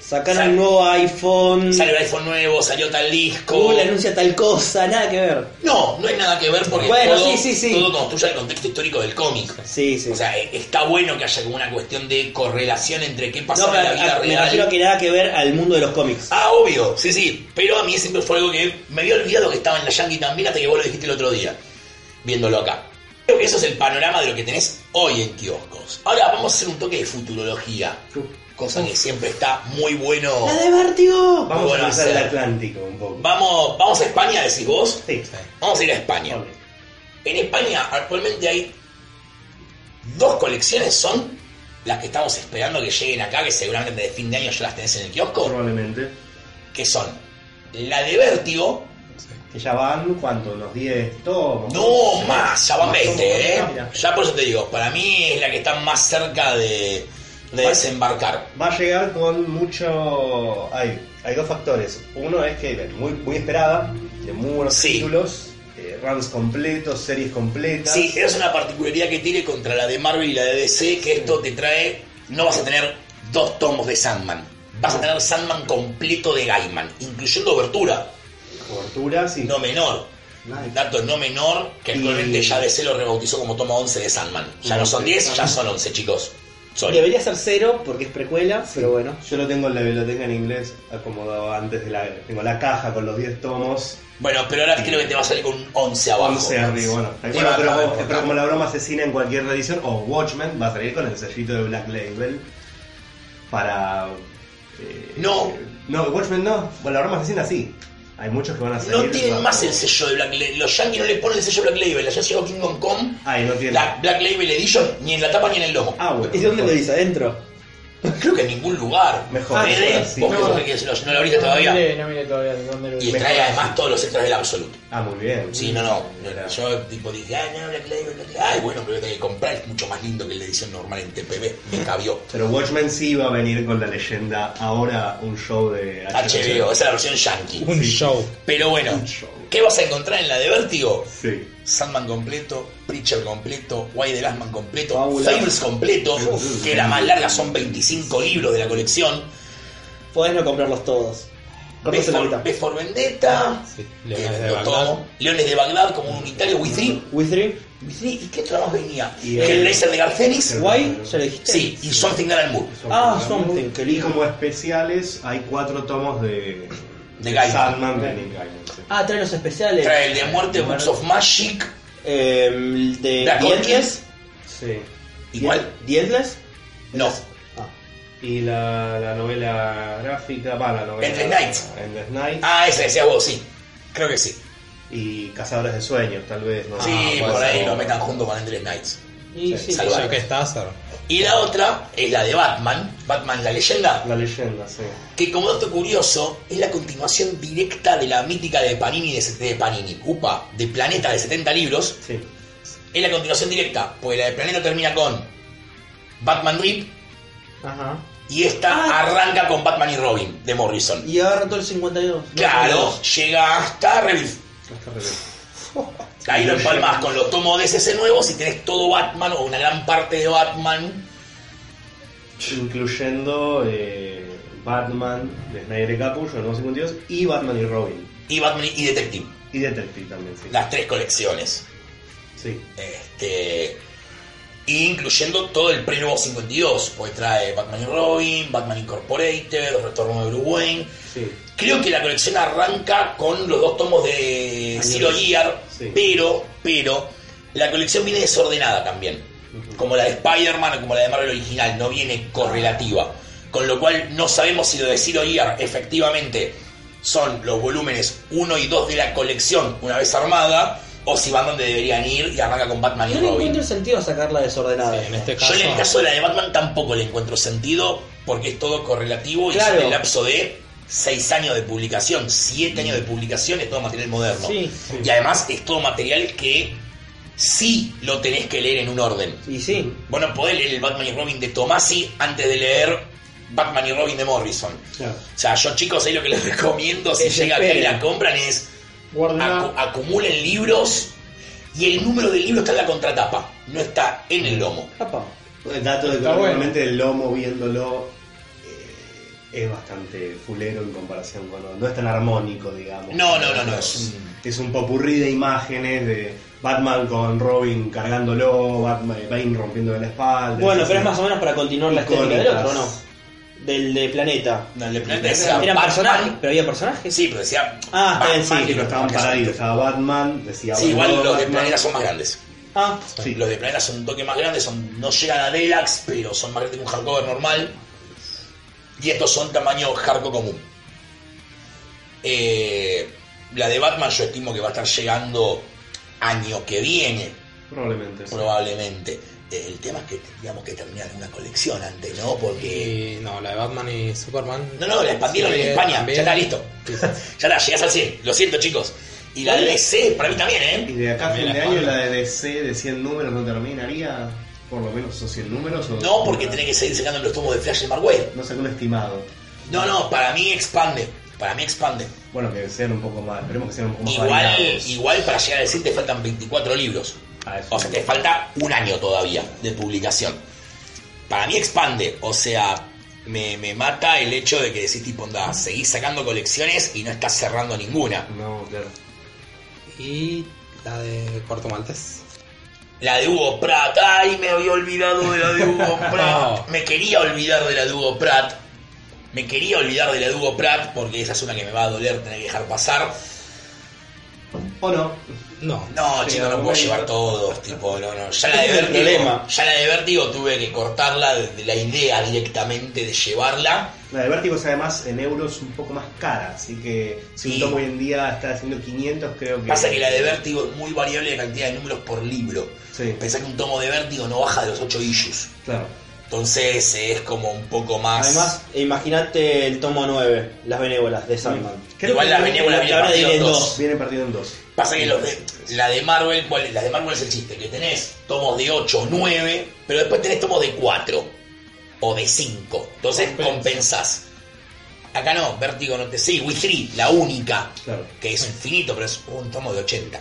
Sacaron Sal- un nuevo iPhone. salió el iPhone nuevo, salió tal disco. Google anuncia tal cosa, nada que ver. No, no hay nada que ver porque Bueno, todo, sí, sí, sí. todo construye el contexto histórico del cómic. Sí, sí. O sea, e- está bueno que haya como una cuestión de correlación entre qué no, pero en la vida a- me real. refiero a que nada que ver al mundo de los cómics. Ah, obvio, sí, sí. Pero a mí siempre fue algo que me había olvidado que estaba en la Yankee también hasta que vos lo dijiste el otro día, viéndolo acá. Creo que eso es el panorama de lo que tenés hoy en kioscos. Ahora vamos a hacer un toque de futurología, cosa que siempre está muy bueno. ¡La de Vértigo! Vamos Bueno, a cruzar el. Atlántico un poco. Vamos, vamos a España, decís vos. Sí. Vamos a ir a España. En España actualmente hay dos colecciones, son las que estamos esperando que lleguen acá, que seguramente de fin de año ya las tenés en el kiosco, Probablemente. que son la de Vértigo, Que ya van, ¿cuánto? Unos 10 tomos. No más, ya van 20, ¿eh? Ya por eso te digo, para mí es la que está más cerca de, de desembarcar. Va a llegar con mucho. Hay, hay dos factores. Uno es que es muy, muy esperada, de muy buenos Sí. títulos, eh, runs completos, series completas. Sí, es una particularidad que tiene contra la de Marvel y la de DC, que esto te trae, no vas a tener dos tomos de Sandman, vas a tener Sandman completo de Gaiman, incluyendo Obertura, Coberturas y. no menor. Nice. Dato no menor, que Y- actualmente ya DC lo rebautizó como tomo 11 de Sandman. Ya no son 10, ya son 11, chicos. Sorry. Debería ser cero porque es precuela, pero bueno. Yo lo tengo en la biblioteca en inglés acomodado antes de la. Tengo la caja con los 10 tomos, Bueno, pero ahora creo que te va a salir con un 11 abajo. 11 arriba. Bueno, bueno, pero, como la broma asesina en cualquier edición, o Watchmen va a salir con el sellito de Black Label para. eh, No. No, Watchmen no. Bueno, la broma asesina sí. Hay muchos que van a salir. No tienen bajo- más el sello de Black Label. Los Yankees no le ponen el sello Black Label. Ya llegó Kingdom Come, Ay, no tiene. la Black Label Edition, ni en la tapa ni en el lomo. Ah, bueno. ¿Y dónde lo dice? ¿Adentro? Creo que en ningún lugar. Mejor, mejor, sí. vos No. que lo- no lo abriste No todavía. no mire todavía de dónde lo Y trae además todos los extras del Absolute. Ah, muy bien. Sí, no, no. Yo tipo dije, ah, no, Black Label, Black Label. Ay, bueno, pero tengo que comprar. Es mucho más lindo que la edición normal en TPB. Me cabió. Pero Watchmen sí va a venir con la leyenda. Ahora un show de HBO, esa es la versión Yankee. Un show. Pero bueno, Un show. ¿qué vas a encontrar en la de Vértigo? Sí. Sandman completo, Preacher completo, Why the Last Man completo. Fables completo, que la más larga son 25 libros de la colección. Podés no comprarlos todos. B for, for Vendetta, Sí, Leones de Leones de Bagdad como un unitario, We Three. With Three. We Three, ¿Y qué otra más venía? Y el Laser de Garcenis. Why, ya lo dijiste. Sí, y Something That Moore. Ah, Something, Y como especiales hay cuatro tomos de, De. Sandman de. Ah, trae los especiales. Trae el de Muerte, Books of Magic. Eh, el de. Endless. Sí. Igual, The Endless. no. Ah. Y la, la novela gráfica, va, la novela. Endless Night. Endless Night. Ah, ese decías vos, sí. Creo que sí. Y Cazadores de Sueños, tal vez. ¿no? Sí, Ah, por ahí lo metan junto con Endless Nights. Y Sí. Ya que. Y la otra es la de Batman, Batman la leyenda, La leyenda, sí. que como dato curioso es la continuación directa de la mítica de Panini de, de Panini, upa, de Planeta de 70 libros. Sí. Es la continuación directa, porque la de Planeta termina con Batman Rip Ajá. y esta Ah. arranca con Batman y Robin de Morrison. Y agarra todo el 52. Claro, llega hasta Rebirth. Hasta revés. Ahí lo empalmas con los tomos de CC nuevos y tenés todo Batman o una gran parte de Batman. Incluyendo eh, Batman de Snyder y Capullo, el nuevo 52, y Batman y Robin. Y Batman y Detective. Y Detective también, sí. Las tres colecciones. Sí. Este, incluyendo todo el pre-nuevo 52, pues trae Batman y Robin, Batman Incorporated, retorno de Bruce Wayne. Sí. Creo que la colección arranca con los dos tomos de. Zero Year, Sí. pero, pero, la colección viene desordenada también. Como la de Spider-Man o como la de Marvel original, no viene correlativa. Con lo cual no sabemos si lo de Zero Year efectivamente son los volúmenes 1 y 2 de la colección una vez armada, o si van donde deberían ir y arranca con Batman y No le Robin. encuentro sentido sacarla desordenada. En este caso. Yo en el caso de la de Batman tampoco le encuentro sentido porque es todo correlativo y son el lapso de 6 años de publicación, 7 años de publicación, es todo material moderno. Sí. Y además es todo material que sí lo tenés que leer en un orden. Y sí. Bueno, podés leer el Batman y Robin de Tomasi antes de leer Batman y Robin de Morrison. Claro. O sea, yo chicos, ahí lo que les recomiendo si Es llega acá y la compran es acu- acumulen libros y el número del libro está en la contratapa, no está en el lomo. Apa. El dato de que Está bueno. realmente el lomo viéndolo es bastante fulero en comparación con. No es tan armónico, digamos. No, no, no, no, es un- Es un popurrí de imágenes de Batman con Robin cargándolo, Batman, Bane rompiendo la espalda. Bueno, pero es más o menos para continuar la estética del otro, ¿no? Del de Planeta. No, el de Planeta decía Eran Batman. personajes, pero había personajes. Sí, pero decía. Ah, está bien, sí, y estaban paraditos. Estaba Batman, decía Sí, igual Batman, los de. Planeta son más grandes. Ah, Sí. Los de Planeta son un toque más grandes, son, no llegan a Deluxe, pero son más grandes que un hardcover normal. Y estos son tamaño hardcore común. Eh, la de Batman yo estimo que va a estar llegando año que viene, Probablemente. probablemente. Eh, el tema es que tendríamos que terminar una colección antes, ¿no? Porque... Y no, la de Batman y Superman. No, no, la expandieron Sí, en España, también. ya está listo. Ya está, llegás al 100. Lo siento, chicos. Y la de DC, para mí también, Y ¿eh? de acá a fin de año la de DC de 100 números no terminaría por lo menos esos 100 números. O No, porque tenés que seguir sacando los tomos de Flash y Mark Waid. No sé, un estimado. No, no, para mí expande. Para mí expande. Bueno, que sean un poco más, esperemos que sean un poco más Igual, variados. igual para llegar a decir te faltan 24 libros. Ah, eso O sea, te falta un año todavía de publicación. Para mí expande, o sea, me, me mata el hecho de que decís tipo, onda, seguís sacando colecciones y no estás cerrando ninguna. No, claro. Y la de Puerto Maltés. La de Hugo Pratt, ay, me había olvidado de la de Hugo Pratt. Me quería olvidar de la de Hugo Pratt. Me quería olvidar de la de Hugo Pratt porque esa es una que me va a doler tener que dejar pasar. ¿O no? No. No, chico, no puedo llevar todos, tipo, no, no. Ya la de Vértigo, problema. ya la de Vértigo tuve que cortarla de la idea directamente de llevarla. La de Vértigo es además en euros un poco más cara, así que si un tomo hoy en día está haciendo 500, creo que. Pasa que la de Vértigo es muy variable la cantidad de números por libro. Sí, Pensá que un tomo de Vértigo no baja de los 8 issues. claro. Entonces es como un poco más. Además, imagínate el tomo 9, Las Benévolas de Sandman. Creo Igual que las benévolas la vienen partidas en vienen dos. dos. Viene partido en dos. Pasa que los de- la de Marvel, ¿cuál es? La de Marvel es el chiste, que tenés tomos de 8 o 9, pero después tenés tomos de 4 o de 5. Entonces Compensa. compensás. Acá no, Vértigo no te. Sí, Wii 3, la única, Claro. que es infinito, pero es un tomo de 80.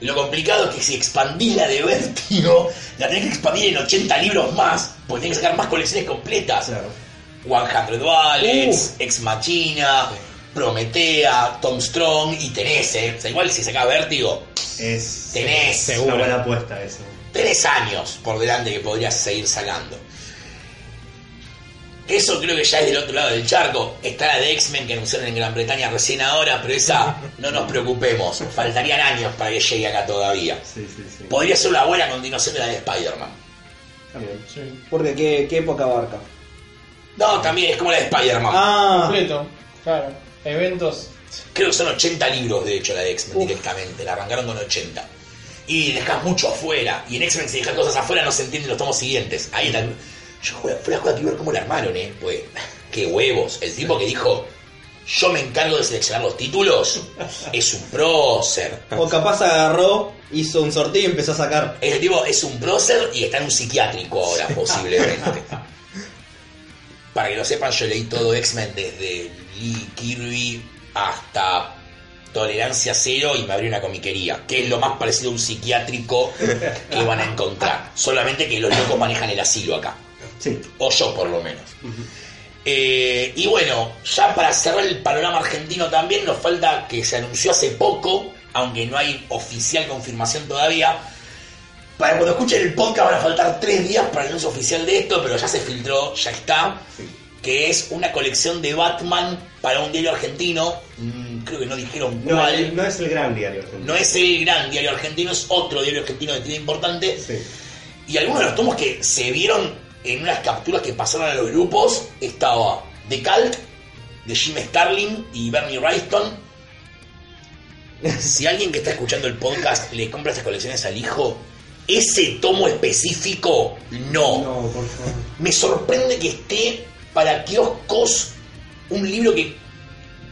Lo complicado es que si expandís la de Vértigo, la tenés que expandir en 80 libros más, porque tenés que sacar más colecciones completas. Claro. 100 Wallets, Ex Machina, Prometea, Tom Strong y tenés, eh. O sea, igual si sacás Vértigo, Es tenés, una Seguro. buena apuesta esa. Tenés años por delante que podrías seguir sacando. Eso creo que ya es del otro lado del charco. Está la de X-Men que anunciaron en Gran Bretaña recién ahora, pero esa no nos preocupemos. Faltarían años para que llegue acá todavía. Sí, sí, sí. Podría ser una buena continuación de la de Spider-Man. También. Sí. Porque ¿qué, qué época abarca? No, también es como la de Spider-Man. Ah, Completo, claro. Eventos. Creo que son 80 libros, de hecho, la de X-Men directamente. La arrancaron con 80. Y dejas mucho afuera. Y en X-Men, si dejas cosas afuera, no se entienden los tomos siguientes. Ahí está. Yo fui a jugar que ver cómo la armaron, ¿eh? Pues, qué huevos. El tipo que dijo, yo me encargo de seleccionar los títulos, es un prócer. o capaz agarró, hizo un sorteo y empezó a sacar. Ese tipo es un prócer y está en un psiquiátrico ahora, posiblemente. Para que lo sepan, yo leí todo X-Men desde Lee Kirby hasta Tolerancia Cero y me abrí una comiquería, que es lo más parecido a un psiquiátrico que van a encontrar. Solamente que los locos manejan el asilo acá. Sí. O yo, por lo menos. Eh, y bueno, ya para cerrar el panorama argentino también nos falta que se anunció hace poco, aunque no hay oficial confirmación todavía. Para cuando escuchen el podcast van a faltar tres días para el anuncio oficial de esto, pero ya se filtró, ya está. Sí. Que es una colección de Batman para un diario argentino. Creo que no dijeron No, cuál. no es el gran diario argentino. No es el gran diario argentino, es otro diario argentino de tiene importante. Sí. Y algunos de los tomos que se vieron en unas capturas que pasaron a los grupos estaba The Cult de Jim Starlin y Bernie Wrightson. Si alguien que está escuchando el podcast le compra estas colecciones al hijo, ese tomo específico no. No, por favor. Me sorprende que esté para kioscos un libro que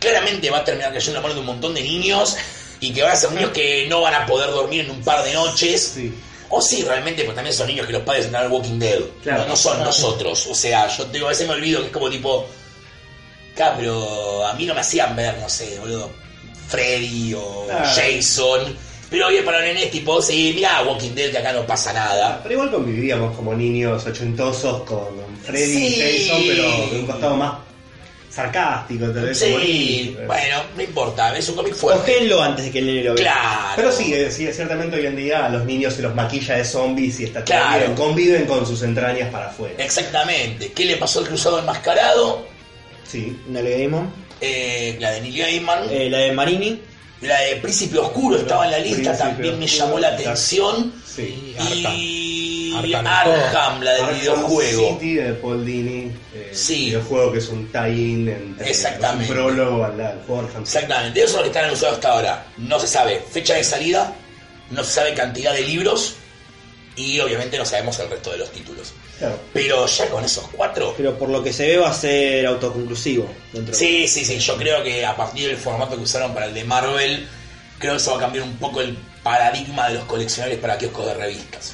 claramente va a terminar cayendo en la mano de un montón de niños y que van a ser niños que no van a poder dormir en un par de noches. Sí. O sí, realmente, pues también son niños que los padres entran al Walking Dead. Claro. No, no son nosotros. O sea, yo digo, a veces me olvido que es como tipo. Acá, pero a mí no me hacían ver, no sé, boludo. Freddy o. Jason. Pero oye, para nenes, tipo, sí, mira Walking Dead, que acá no pasa nada. Pero igual convivíamos como niños ochentosos con Freddy y. Jason, pero de un costado más sarcástico, tal vez. Sí, bonito. bueno, no importa, es un cómic fuerte. Cogénlo antes de que el nene lo vea. Claro. Pero sí, eh, sí, ciertamente hoy en día a los niños se los maquilla de zombies y está Claro. bien, conviven con sus entrañas para afuera. Exactamente. ¿Qué le pasó al cruzado enmascarado? Sí. Una de Gaiman. Eh, la de Neil Gaiman. Eh, la de Marini. La de Príncipe Oscuro estaba en la lista, Príncipe también me llamó la atención. Sí. Y Arkham. Arkham, la del Arkham videojuego. City de Paul Dini. eh, Sí. videojuego que es un tie-in entre Exactamente. un prólogo al, juego Arkham. Exactamente, esos son los que están anunciados hasta ahora. No se sabe fecha de salida, no se sabe cantidad de libros Y obviamente no sabemos el resto de los títulos. Claro. Pero ya con esos cuatro. Pero por lo que se ve va a ser autoconclusivo. Dentro Sí, sí, sí. Yo creo que a partir del formato que usaron para el de Marvel, creo que eso va a cambiar un poco el paradigma de los coleccionables para kioscos de revistas.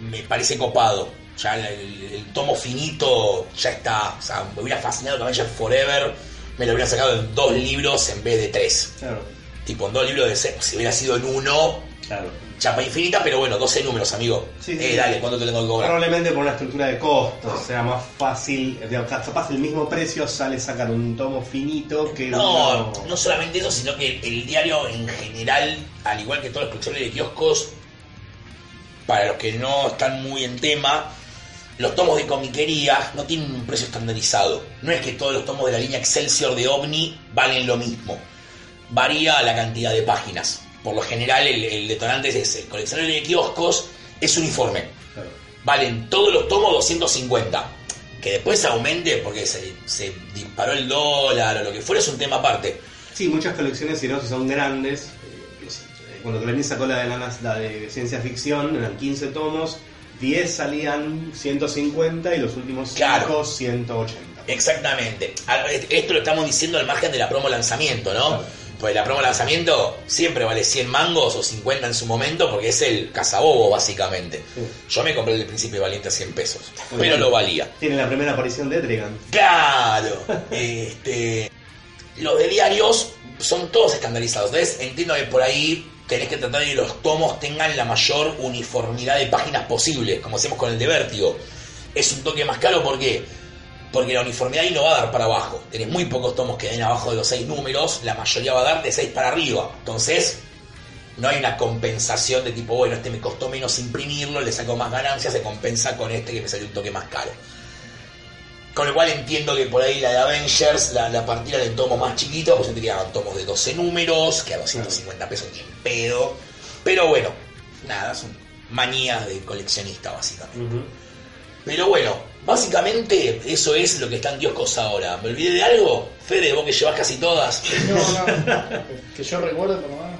Me parece copado. Ya el, el- el tomo finito ya está. O sea, me hubiera fascinado que Avengers Forever me lo hubiera sacado en dos libros en vez de tres. Claro. Tipo, en dos libros de seis. Si hubiera sido en uno, Claro. chapa infinita, pero bueno, 12 números, amigo. Sí, sí, eh, sí. dale, ¿cuánto te tengo que cobrar? Probablemente por una estructura de costos, sea más fácil, capaz el mismo precio sale sacar un tomo finito que No, uno- no solamente eso, sino que el diario en general, al igual que todos los coleccionables de kioscos, para los que no están muy en tema, los tomos de comiquería no tienen un precio estandarizado. No es que todos los tomos de la línea Excelsior de OVNI valen lo mismo. Varía la cantidad de páginas. Por lo general, el, el detonante es ese. El coleccionable de kioscos es uniforme. Claro. Valen todos los tomos 250. Que después aumente porque se, se disparó el dólar o lo que fuera es un tema aparte. Sí, muchas colecciones, si no, si son grandes. eh, eh, Cuando Clarín sacó la de, nanas- la de ciencia ficción, eran 15 tomos, 10 salían 150 y los últimos 5 Claro. 180. Exactamente. A- Esto lo estamos diciendo al margen de la promo lanzamiento, ¿no? Claro. Pues la promo lanzamiento siempre vale 100 mangos o 50 en su momento porque es el cazabobo, básicamente. Sí. Yo me compré el de Príncipe Valiente a 100 pesos, Muy pero bien. lo valía. Tiene la primera aparición de Etrigan. Claro. este, los de diarios son todos estandarizados. Entonces entiendo que por ahí tenés que tratar de que los tomos tengan la mayor uniformidad de páginas posible, como hacemos con el de Vértigo. Es un toque más caro porque porque la uniformidad ahí no va a dar para abajo. Tenés muy pocos tomos que den abajo de los seis números, la mayoría va a dar de 6 para arriba. Entonces, no hay una compensación de tipo, bueno, este me costó menos imprimirlo, le saco más ganancias, se compensa con este que me salió un toque más caro. Con lo cual entiendo que por ahí la de Avengers la, la partida en tomos más chiquitos, pues hagan tomos de 12 números, que a 250 pesos ni en pedo. Pero bueno, nada, son manías de coleccionista básicamente. Pero bueno, básicamente eso es lo que está en Dioscos ahora. ¿Me olvidé de algo? Fede, vos que llevas casi todas. No, no, que yo recuerdo por lo menos.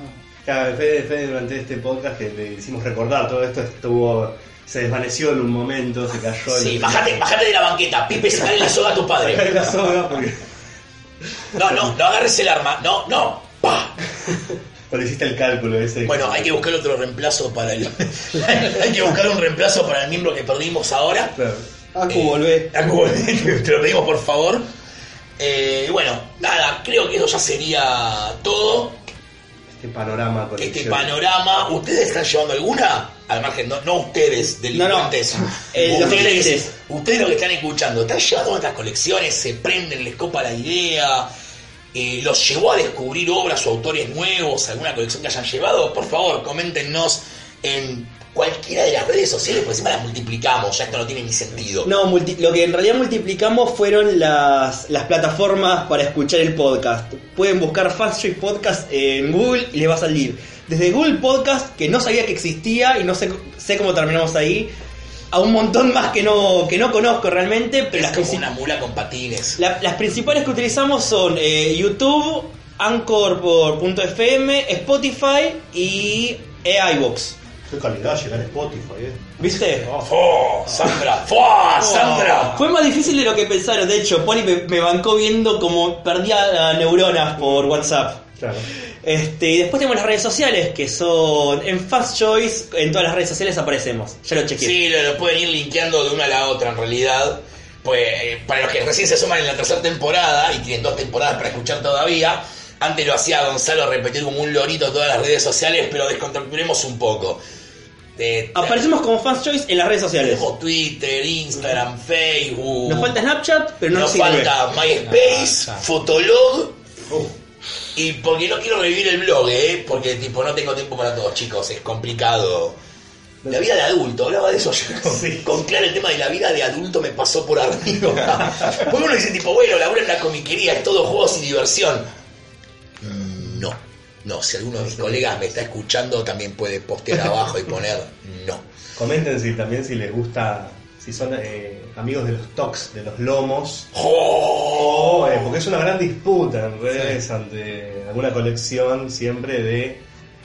Claro, Fede, Fede durante este podcast que le hicimos recordar todo esto estuvo. se desvaneció en un momento, se cayó Sí, en bajate, bajate de la banqueta, Pipe, se la soga a tu padre. la soga porque No, no, no agarres el arma. No, no. ¡Pah! cuando hiciste el cálculo ese. Bueno, hay que buscar otro reemplazo para el. hay que buscar un reemplazo para el miembro que perdimos ahora. Claro. Aku, Eh, volvé. Aku, te lo pedimos por favor. Eh, bueno, nada, creo que eso ya sería todo. Este panorama Este colección. panorama. ¿Ustedes están llevando alguna? Al margen, no, no ustedes, delincuentes. Los oyentes. ustedes, ustedes los que están escuchando, ¿están llevando otras colecciones? ¿Se prenden, les copa la idea? ¿Los llevó a descubrir obras o autores nuevos? ¿Alguna colección que hayan llevado? Por favor, coméntenos en cualquiera de las redes sociales, porque encima las multiplicamos, ya esto no tiene ni sentido. No, multi- lo que en realidad multiplicamos fueron las, las plataformas para escuchar el podcast. Pueden buscar Fast Podcast en Google y les va a salir. Desde Google Podcast, que no sabía que existía y no sé, sé cómo terminamos ahí, a un montón más que no, que no conozco realmente, pero es las, como una mula con patines. la- las principales que utilizamos son eh, YouTube, Anchor.fm, Spotify y eh, iVoox. Qué calidad llegar a Spotify, eh. ¿Viste? ¡Oh, Sandra! ¡Fua, Sandra! Fue más difícil de lo que pensaron. De hecho, Poli me, me bancó viendo como perdía neuronas por WhatsApp. Claro. Este, y después tenemos las redes sociales, que son en Fast Choice, en todas las redes sociales aparecemos. Ya lo chequeé. Sí, lo, lo pueden ir linkeando de una a la otra en realidad. Pues eh, para los que recién se suman en la tercera temporada y tienen dos temporadas para escuchar todavía, antes lo hacía Gonzalo repetir como un lorito todas las redes sociales, pero descontracturemos un poco. De, Aparecemos como Fast Choice en las redes sociales. tenemos Twitter, Instagram, Facebook. Nos falta Snapchat, pero no nos sirve. falta MySpace, Ah, ya. Y porque no quiero revivir el blog, ¿eh? Porque tipo no tengo tiempo para todos, chicos, es complicado. La vida de adulto, hablaba de eso yo. Con claro el tema de la vida de adulto me pasó por arriba. Porque uno dice tipo, bueno, laburo en la comiquería, es todo juegos y diversión. No, no, si alguno de mis colegas me está escuchando también puede postear abajo y poner no. Comenten si también si les gusta, si son eh, amigos de los tocs, de los lomos. ¡Oh! Oh, eh, porque es una gran disputa en redes ante alguna colección siempre de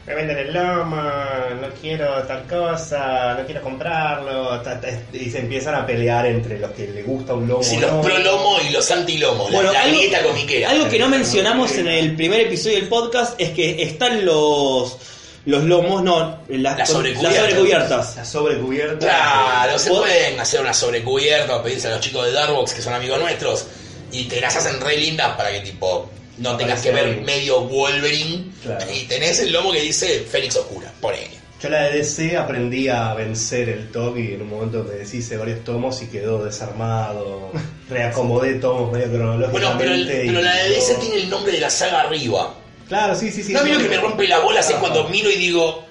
me venden el lomo, no quiero tal cosa, no quiero comprarlo. ta, ta, y se empiezan a pelear entre los que le gusta un lomo. O los no. pro lomo y los anti lomo, la, Bueno, la algo, comiquera. algo que no mencionamos en el primer episodio del podcast es que están los los lomos, no, las, sobrecubiertas. las sobrecubiertas. La sobrecubierta. Claro, se Vos- pueden hacer una sobrecubierta o pedirse a los chicos de Darkbox que son amigos nuestros y te las hacen re lindas para que tipo no tengas que ver bien. medio Wolverine Claro. y tenés el lomo que dice Fénix Oscura, ponele. Yo la de DC aprendí a vencer el TOC y en un momento me deshice varios tomos y quedó desarmado. Reacomodé tomos medio cronológicamente. Bueno, pero, el- pero la de DC tiene el nombre de la saga arriba. Claro, sí, sí, sí. no, a mí sí, lo que me rompe la bola es Ajá. cuando miro y digo,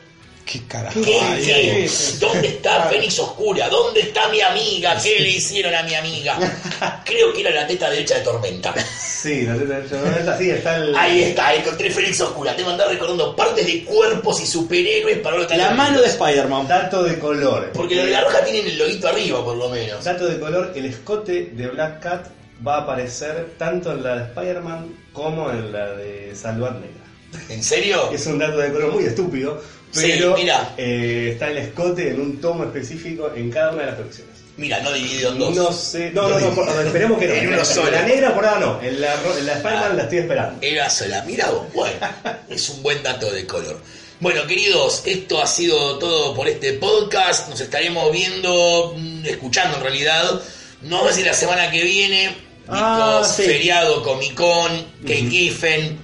¿Qué carajo? ¿qué? ahí? ¿Dónde está Fénix Oscura? ¿Dónde está mi amiga? ¿Qué le hicieron a mi amiga? Creo que era la teta derecha de Tormenta. Sí, la teta de Tormenta, sí, está el. Ahí está, encontré Fénix Oscura. Que andar recordando partes de cuerpos y superhéroes para no La mano de Spider-Man. Dato de color. Porque lo de la roja tienen el loguito arriba, por lo menos. Dato de color, el escote de Black Cat va a aparecer tanto en la de Spider-Man como en la de Salvar Negra. ¿En serio? Es un dato de color muy estúpido, Sí, pero mira. eh, está el escote en un tomo específico en cada una de las colecciones. Mira, no dividido en dos. No sé, no, no, no, por- esperemos que no. En uno la, solo. la negra por ahora no, en la, en la Spider-Man la estoy esperando. Era sola. Mira vos, bueno, es un buen dato de color. Bueno, queridos, esto ha sido todo por este podcast. Nos estaremos viendo, mm, escuchando en realidad. No sé si la semana que viene, Ah, sí. feriado, Comic Con, Kate Giffen,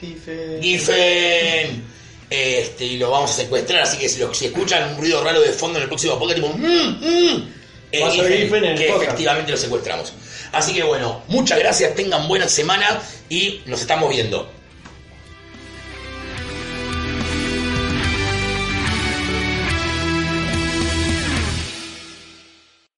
Kife. Giffen. Este, y lo vamos a secuestrar, así que si, lo- si escuchan un ruido raro de fondo en el próximo podcast, tipo, mm, mm, Giffen en el que efectivamente lo secuestramos. Así que bueno, muchas gracias, tengan buena semana y nos estamos viendo.